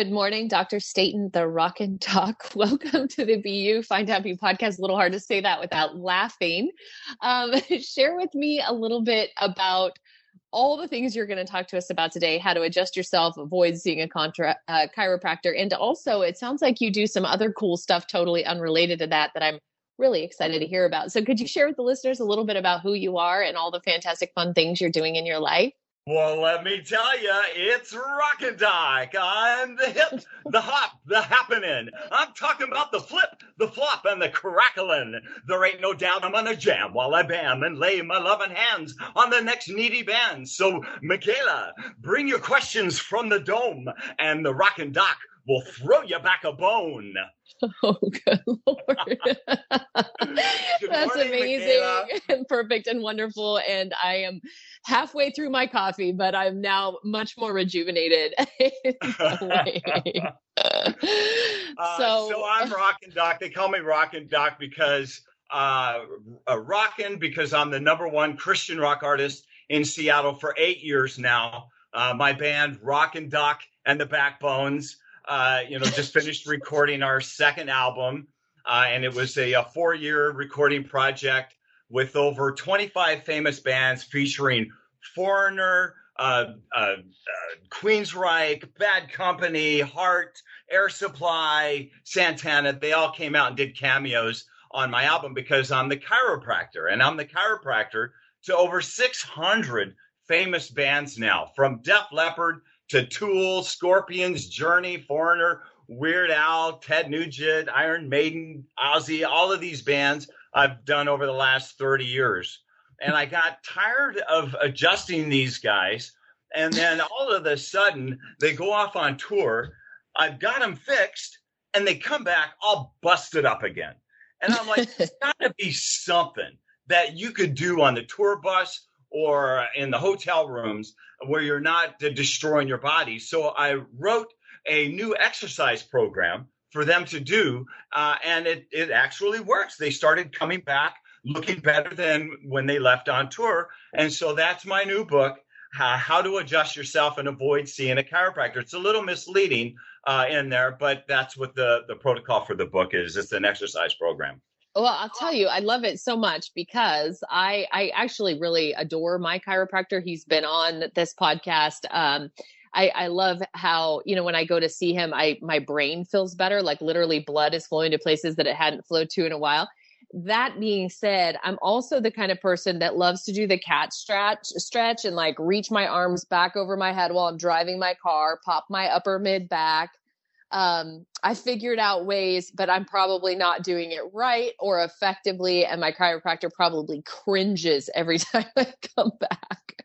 Good morning, Dr. Staten, the Rock and Doc. Welcome to the Be You Find Happy podcast. A little hard to say that without laughing. Um, share with me a little bit about all the things you're going to talk to us about today how to adjust yourself, avoid seeing a contra- uh, chiropractor. And also, it sounds like you do some other cool stuff totally unrelated to that that I'm really excited to hear about. So, could you share with the listeners a little bit about who you are and all the fantastic fun things you're doing in your life? Well, let me tell you, it's Rockin' Doc. I'm the hip, the hop, the happening. I'm talking about the flip, the flop, and the crackling. There ain't no doubt I'm gonna jam while I bam and lay my loving hands on the next needy band. So, Michaela, bring your questions from the dome, and the Rockin' Doc will throw you back a bone. Oh, good Lord. That's morning, amazing Michaela. and perfect and wonderful. And I am halfway through my coffee, but I'm now much more rejuvenated. Uh, so, I'm Rockin' Doc. They call me Rockin' Doc because uh, uh, rockin' because I'm the number one Christian rock artist in Seattle for eight years now. Uh, my band Rockin' Doc and the Backbones, uh, you know, just finished recording our second album, uh, and it was a, a four-year recording project with over 25 famous bands featuring Foreigner, uh, uh, uh, Queensryche, Bad Company, Heart, Air Supply, Santana. They all came out and did cameos on my album because I'm the chiropractor, and I'm the chiropractor to over 600 famous bands now, from Def Leppard to Tool, Scorpions, Journey, Foreigner, Weird Al, Ted Nugent, Iron Maiden, Ozzy, all of these bands I've done over the last 30 years. And I got tired of adjusting these guys. And then all of a sudden, they go off on tour. I've got them fixed, and they come back all busted up again. And I'm like, there's got to be something that you could do on the tour bus or in the hotel rooms where you're not destroying your body. So I wrote a new exercise program for them to do, uh, and it, it actually works. They started coming back looking better than when they left on tour. And so that's my new book. How to adjust yourself and avoid seeing a chiropractor. It's a little misleading uh, in there, but that's what the, the protocol for the book is. It's an exercise program. Well, I'll tell you, I love it so much because I I actually really adore my chiropractor. He's been on this podcast. Um, I, I love how you know when I go to see him, I my brain feels better. Like literally, blood is flowing to places that it hadn't flowed to in a while. That being said, I'm also the kind of person that loves to do the cat stretch, stretch, and like reach my arms back over my head while I'm driving my car, pop my upper mid back, um, I figured out ways, but I'm probably not doing it right or effectively. And my chiropractor probably cringes every time I come back.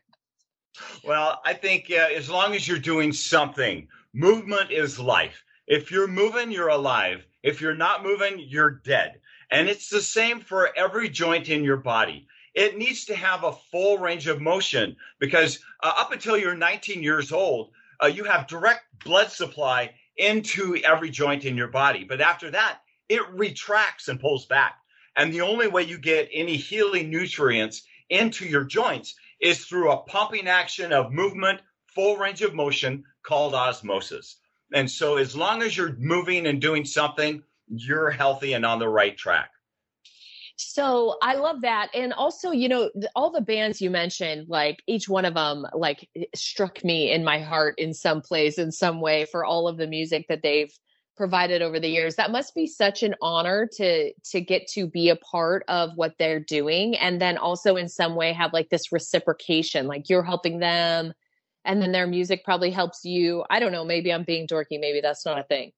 Well, I think uh, as long as you're doing something, movement is life. If you're moving, you're alive. If you're not moving, you're dead. And it's the same for every joint in your body. It needs to have a full range of motion because uh, up until you're 19 years old, uh, you have direct blood supply into every joint in your body. But after that, it retracts and pulls back. And the only way you get any healing nutrients into your joints is through a pumping action of movement, full range of motion called osmosis. And so, as long as you're moving and doing something, you're healthy and on the right track. So I love that. And also, you know, all the bands you mentioned, like each one of them, like struck me in my heart in some place, in some way for all of the music that they've provided over the years. That must be such an honor to, to get to be a part of what they're doing. And then also in some way have like this reciprocation, like you're helping them and then their music probably helps you. I don't know. Maybe I'm being dorky. Maybe that's not a thing.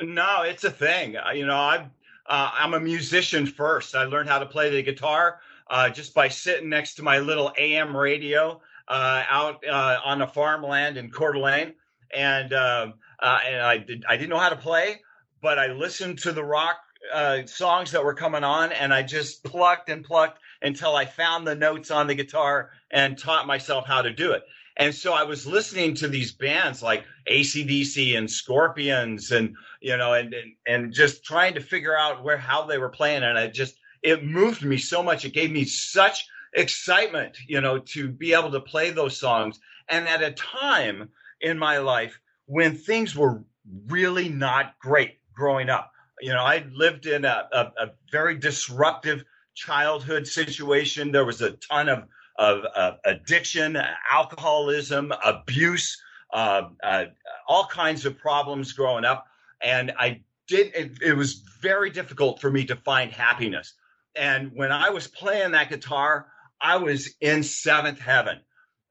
No, it's a thing. You know, I uh, I'm a musician first. I learned how to play the guitar uh, just by sitting next to my little AM radio uh, out uh, on the farmland in Coeur d'Alene. And, um, uh, and I, did, I didn't know how to play, but I listened to the rock uh, songs that were coming on and I just plucked and plucked until I found the notes on the guitar and taught myself how to do it. And so I was listening to these bands like ACDC and Scorpions and, you know, and, and, and just trying to figure out where, how they were playing. And I just, it moved me so much. It gave me such excitement, you know, to be able to play those songs. And at a time in my life when things were really not great growing up. You know, I lived in a, a, a very disruptive childhood situation. There was a ton of, of, of addiction, alcoholism, abuse, uh, uh, all kinds of problems growing up. And I did, it, it was very difficult for me to find happiness. And when I was playing that guitar, I was in seventh heaven.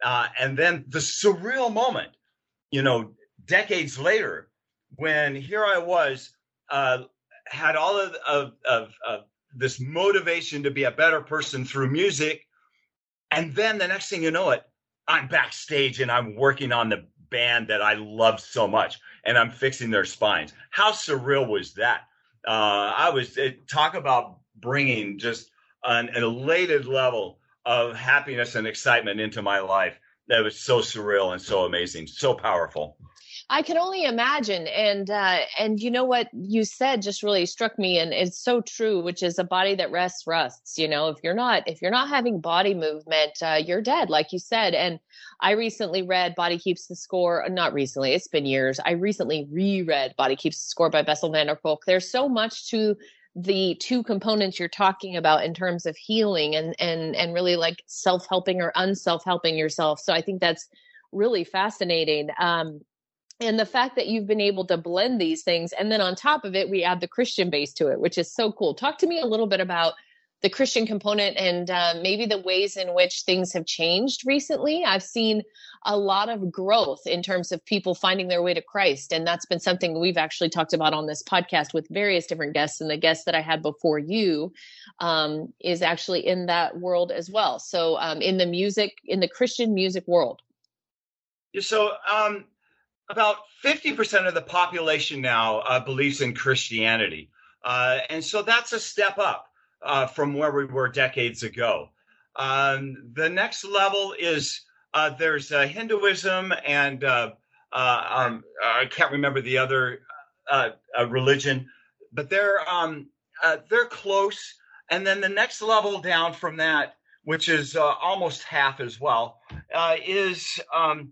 Uh, and then the surreal moment, you know, decades later, when here I was, uh, had all of, of, of, of this motivation to be a better person through music. And then the next thing you know it, I'm backstage and I'm working on the band that I love so much and I'm fixing their spines. How surreal was that? Uh, I was it, talk about bringing just an, an elated level of happiness and excitement into my life. That was so surreal and so amazing, so powerful. I can only imagine. And uh, and you know what you said just really struck me, and it's so true. Which is a body that rests rusts. You know, if you're not if you're not having body movement, uh, you're dead, like you said. And I recently read Body Keeps the Score. Not recently, it's been years. I recently reread Body Keeps the Score by Bessel van der Kolk. There's so much to the two components you're talking about in terms of healing and and and really like self-helping or unself-helping yourself so i think that's really fascinating um and the fact that you've been able to blend these things and then on top of it we add the christian base to it which is so cool. Talk to me a little bit about the christian component and uh, maybe the ways in which things have changed recently. I've seen a lot of growth in terms of people finding their way to christ and that's been something we've actually talked about on this podcast with various different guests and the guests that i had before you um, is actually in that world as well. So um, in the music in the christian music world. So um, about 50% of the population now uh, believes in Christianity. Uh, and so that's a step up uh, from where we were decades ago. Um, the next level is uh, there's uh, Hinduism and uh, um, I can't remember the other religion, but they're um, they're close. And then the next level down from that, which is almost half as well, is um,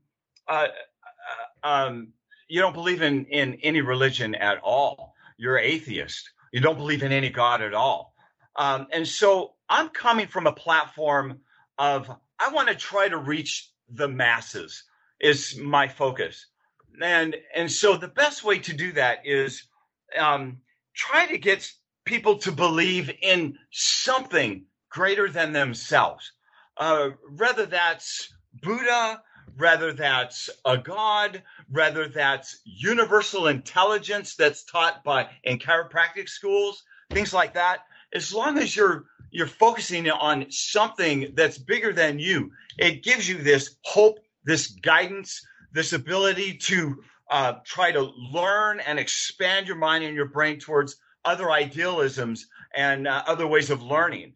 um, you don't believe in in any religion at all. You're atheist. You don't believe in any God at all. Um, and so I'm coming from a platform of I want to try to reach the masses is my focus. And and so the best way to do that is um, try to get people to believe in something greater than themselves. Uh, whether that's Buddha, whether that's a God, whether that's universal intelligence that's taught by in chiropractic schools, things like that. As long as you're you're focusing on something that's bigger than you, it gives you this hope, this guidance, this ability to uh, try to learn and expand your mind and your brain towards other idealisms and uh, other ways of learning.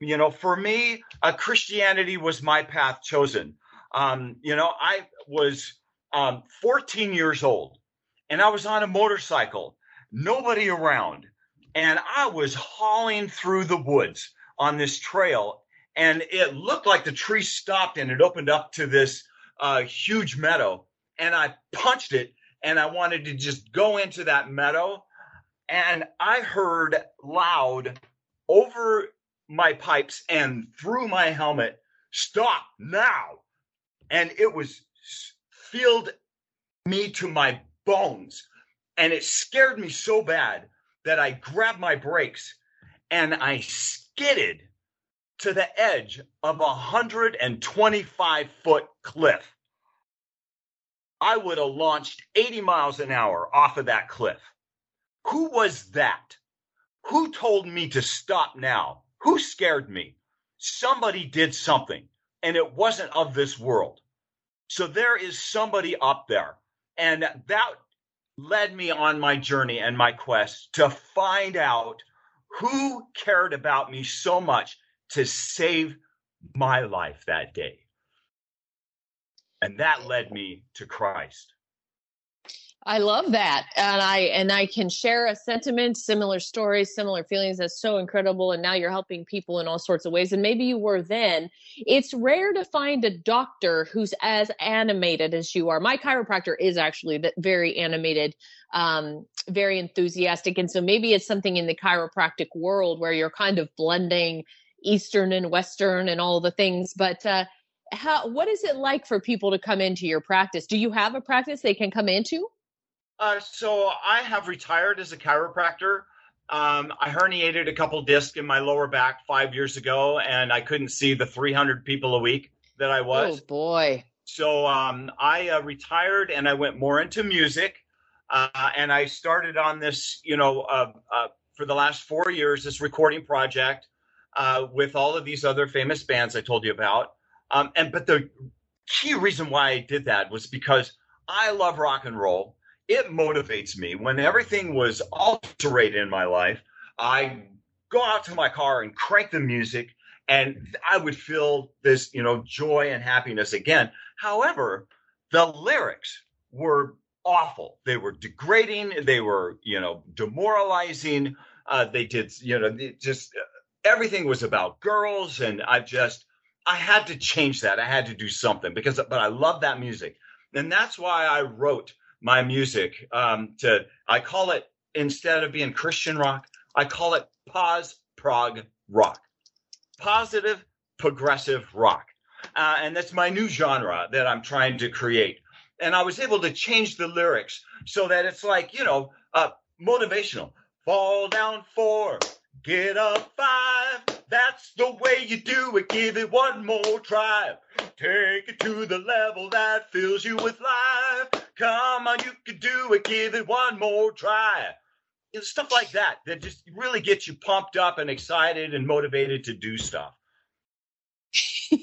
You know, for me, uh, Christianity was my path chosen. Um, you know, I was um, 14 years old and I was on a motorcycle, nobody around. And I was hauling through the woods on this trail. And it looked like the tree stopped and it opened up to this uh, huge meadow. And I punched it and I wanted to just go into that meadow. And I heard loud over my pipes and through my helmet, stop now and it was filled me to my bones. And it scared me so bad that I grabbed my brakes and I skidded to the edge of a 125 foot cliff. I would have launched 80 miles an hour off of that cliff. Who was that? Who told me to stop now? Who scared me? somebody did something and it wasn't of this world. So there is somebody up there. And that led me on my journey and my quest to find out who cared about me so much to save my life that day. And that led me to Christ. I love that. And I and I can share a sentiment, similar stories, similar feelings. That's so incredible. And now you're helping people in all sorts of ways. And maybe you were then. It's rare to find a doctor who's as animated as you are. My chiropractor is actually very animated, um, very enthusiastic. And so maybe it's something in the chiropractic world where you're kind of blending Eastern and Western and all the things. But uh how what is it like for people to come into your practice? Do you have a practice they can come into? Uh, so I have retired as a chiropractor. Um, I herniated a couple discs in my lower back five years ago, and I couldn't see the 300 people a week that I was. Oh boy! So um, I uh, retired, and I went more into music, uh, and I started on this, you know, uh, uh, for the last four years, this recording project uh, with all of these other famous bands I told you about. Um, and but the key reason why I did that was because I love rock and roll it motivates me when everything was alterated in my life. I go out to my car and crank the music and I would feel this, you know, joy and happiness again. However, the lyrics were awful. They were degrading. They were, you know, demoralizing. Uh, they did, you know, just everything was about girls. And I just, I had to change that. I had to do something because, but I love that music. And that's why I wrote my music um, to I call it instead of being Christian rock, I call it pause prog rock, positive progressive rock, uh, and that's my new genre that I'm trying to create. And I was able to change the lyrics so that it's like you know uh, motivational. Fall down four, get up five. That's the way you do it. Give it one more try. Take it to the level that fills you with life. Come on, you can do it. Give it one more try. Stuff like that that just really gets you pumped up and excited and motivated to do stuff.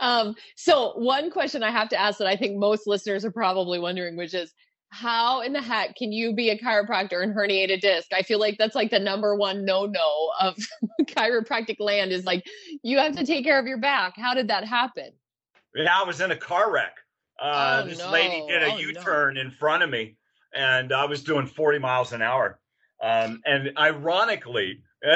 um, so one question I have to ask that I think most listeners are probably wondering, which is how in the heck can you be a chiropractor and herniate a disc? I feel like that's like the number one no no of chiropractic land is like you have to take care of your back. How did that happen? Yeah, I was in a car wreck. Uh, oh, this no. lady did a oh, turn no. in front of me, and I was doing 40 miles an hour. Um, and ironically,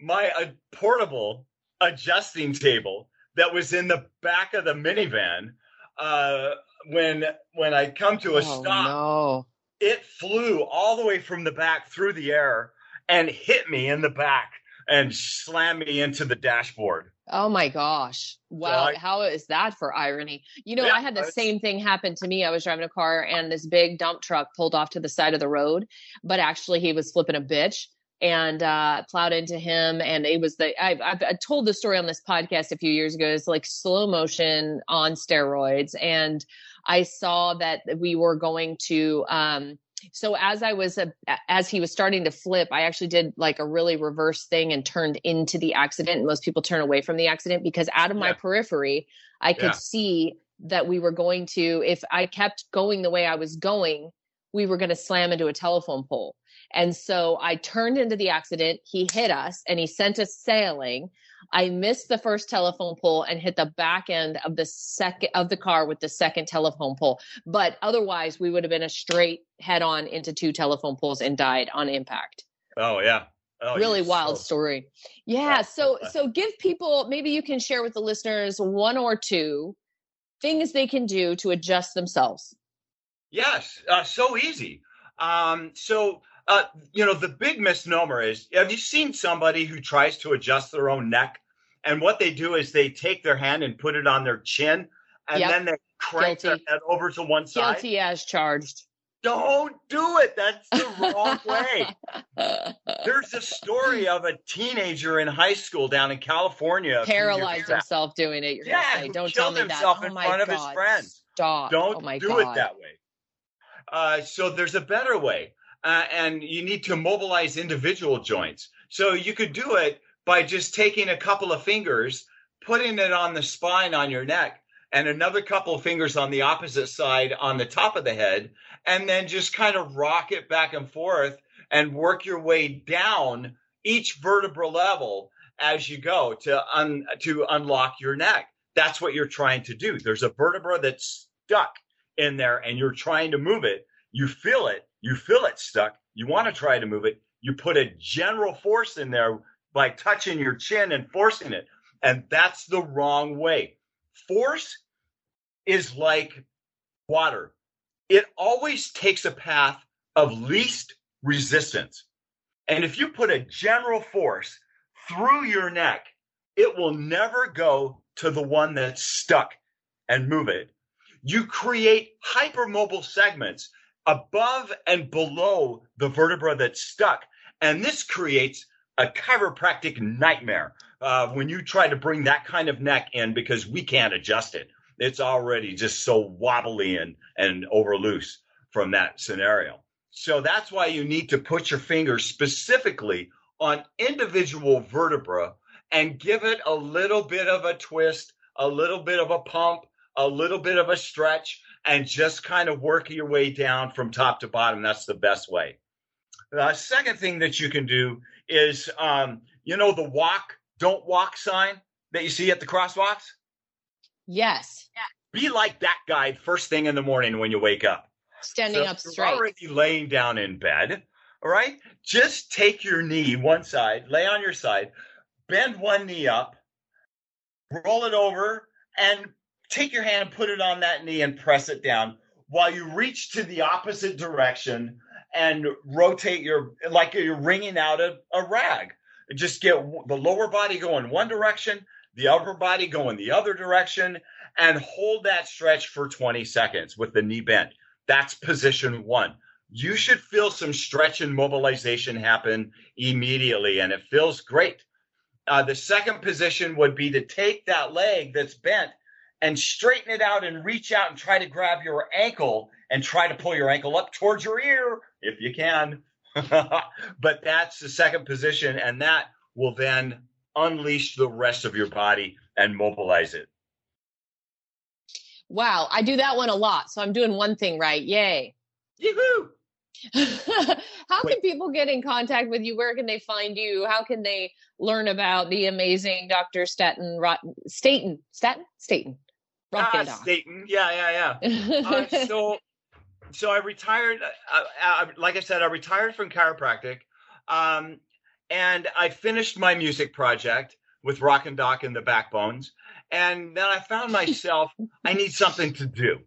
my uh, portable adjusting table that was in the back of the minivan uh, when when I come to a oh, stop, no. it flew all the way from the back through the air and hit me in the back and slammed me into the dashboard. Oh my gosh. Wow. So I, How is that for irony? You know, yeah, I had the same thing happen to me. I was driving a car and this big dump truck pulled off to the side of the road, but actually he was flipping a bitch and uh, plowed into him. And it was the I've, I've, i told the story on this podcast a few years ago. It's like slow motion on steroids, and I saw that we were going to. Um, so as I was uh, as he was starting to flip, I actually did like a really reverse thing and turned into the accident. Most people turn away from the accident because out of my periphery, I could yeah. see that we were going to. If I kept going the way I was going, we were going to slam into a telephone pole. And so I turned into the accident. He hit us and he sent us sailing. I missed the first telephone pole and hit the back end of the second of the car with the second telephone pole. But otherwise, we would have been a straight head on into two telephone poles and died on impact. Oh yeah. Oh, really wild so... story. Yeah. So so give people maybe you can share with the listeners one or two things they can do to adjust themselves. Yes, uh, so easy. Um, so uh, you know, the big misnomer is have you seen somebody who tries to adjust their own neck? And what they do is they take their hand and put it on their chin and yep. then they crank Guilty. their head over to one side. Guilty as charged. Don't do it. That's the wrong way. There's a story of a teenager in high school down in California. Paralyzed himself doing it. yeah, Don't tell me himself that. in oh front God. of his friends. Stop. Don't oh do God. it that way. Uh, so there's a better way uh, and you need to mobilize individual joints. So you could do it by just taking a couple of fingers, putting it on the spine on your neck, and another couple of fingers on the opposite side on the top of the head, and then just kind of rock it back and forth and work your way down each vertebral level as you go to un, to unlock your neck. That's what you're trying to do. There's a vertebra that's stuck in there and you're trying to move it. You feel it. You feel it stuck. You want to try to move it. You put a general force in there by touching your chin and forcing it. And that's the wrong way. Force is like water. It always takes a path of least resistance. And if you put a general force through your neck, it will never go to the one that's stuck and move it. You create hypermobile segments above and below the vertebra that's stuck. And this creates a chiropractic nightmare uh, when you try to bring that kind of neck in because we can't adjust it. It's already just so wobbly and, and over loose from that scenario. So that's why you need to put your fingers specifically on individual vertebra and give it a little bit of a twist, a little bit of a pump, a little bit of a stretch, and just kind of work your way down from top to bottom. That's the best way. The second thing that you can do is, um, you know, the walk, don't walk sign that you see at the crosswalks? Yes. Be like that guy first thing in the morning when you wake up. Standing so up straight. already laying down in bed. All right. Just take your knee one side, lay on your side, bend one knee up, roll it over, and take your hand, and put it on that knee, and press it down while you reach to the opposite direction and rotate your like you're wringing out a, a rag. Just get the lower body going one direction, the upper body going the other direction, and hold that stretch for 20 seconds with the knee bent. That's position one. You should feel some stretch and mobilization happen immediately, and it feels great. Uh, the second position would be to take that leg that's bent and straighten it out and reach out and try to grab your ankle and try to pull your ankle up towards your ear if you can. but that's the second position, and that will then unleash the rest of your body and mobilize it. Wow, I do that one a lot. So I'm doing one thing right. Yay. Yoo-hoo! How Wait. can people get in contact with you? Where can they find you? How can they learn about the amazing Dr. Staten, Rot- Staten, Staten, Staten, Rock Staten. Yeah, yeah, yeah. uh, so, so I retired. Uh, uh, like I said, I retired from chiropractic, um, and I finished my music project with Rock and Doc and the Backbones, and then I found myself I need something to do.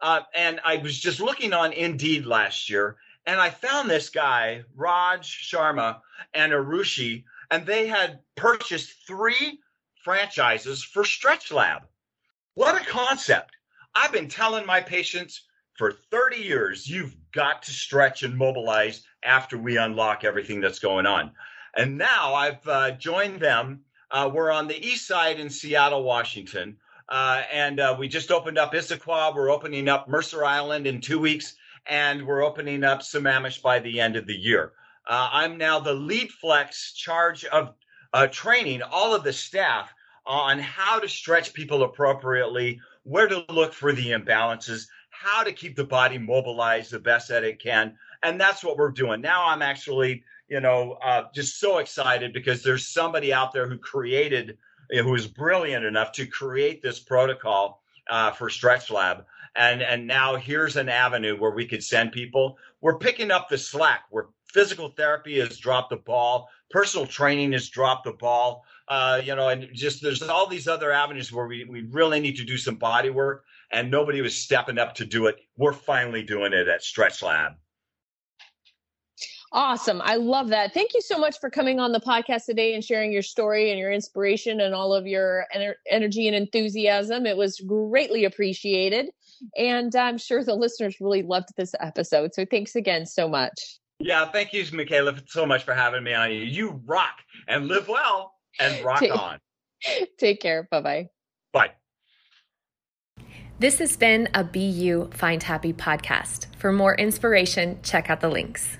Uh, and I was just looking on Indeed last year, and I found this guy, Raj Sharma and Arushi, and they had purchased three franchises for Stretch Lab. What a concept. I've been telling my patients for 30 years, you've got to stretch and mobilize after we unlock everything that's going on. And now I've uh, joined them. Uh, we're on the east side in Seattle, Washington. Uh, and uh, we just opened up Issaquah. We're opening up Mercer Island in two weeks and we're opening up Sammamish by the end of the year. Uh, I'm now the lead flex charge of uh, training all of the staff on how to stretch people appropriately, where to look for the imbalances, how to keep the body mobilized the best that it can. And that's what we're doing. Now I'm actually, you know, uh, just so excited because there's somebody out there who created, who was brilliant enough to create this protocol uh, for Stretch Lab. And and now here's an avenue where we could send people. We're picking up the slack. Where physical therapy has dropped the ball. Personal training has dropped the ball uh, you know and just there's all these other avenues where we, we really need to do some body work and nobody was stepping up to do it we're finally doing it at stretch lab Awesome. I love that. Thank you so much for coming on the podcast today and sharing your story and your inspiration and all of your ener- energy and enthusiasm. It was greatly appreciated. And I'm sure the listeners really loved this episode. So thanks again so much. Yeah, thank you, Michaela, so much for having me on. You You rock and live well and rock take, on. Take care. Bye-bye. Bye. This has been a Be You Find Happy podcast. For more inspiration, check out the links.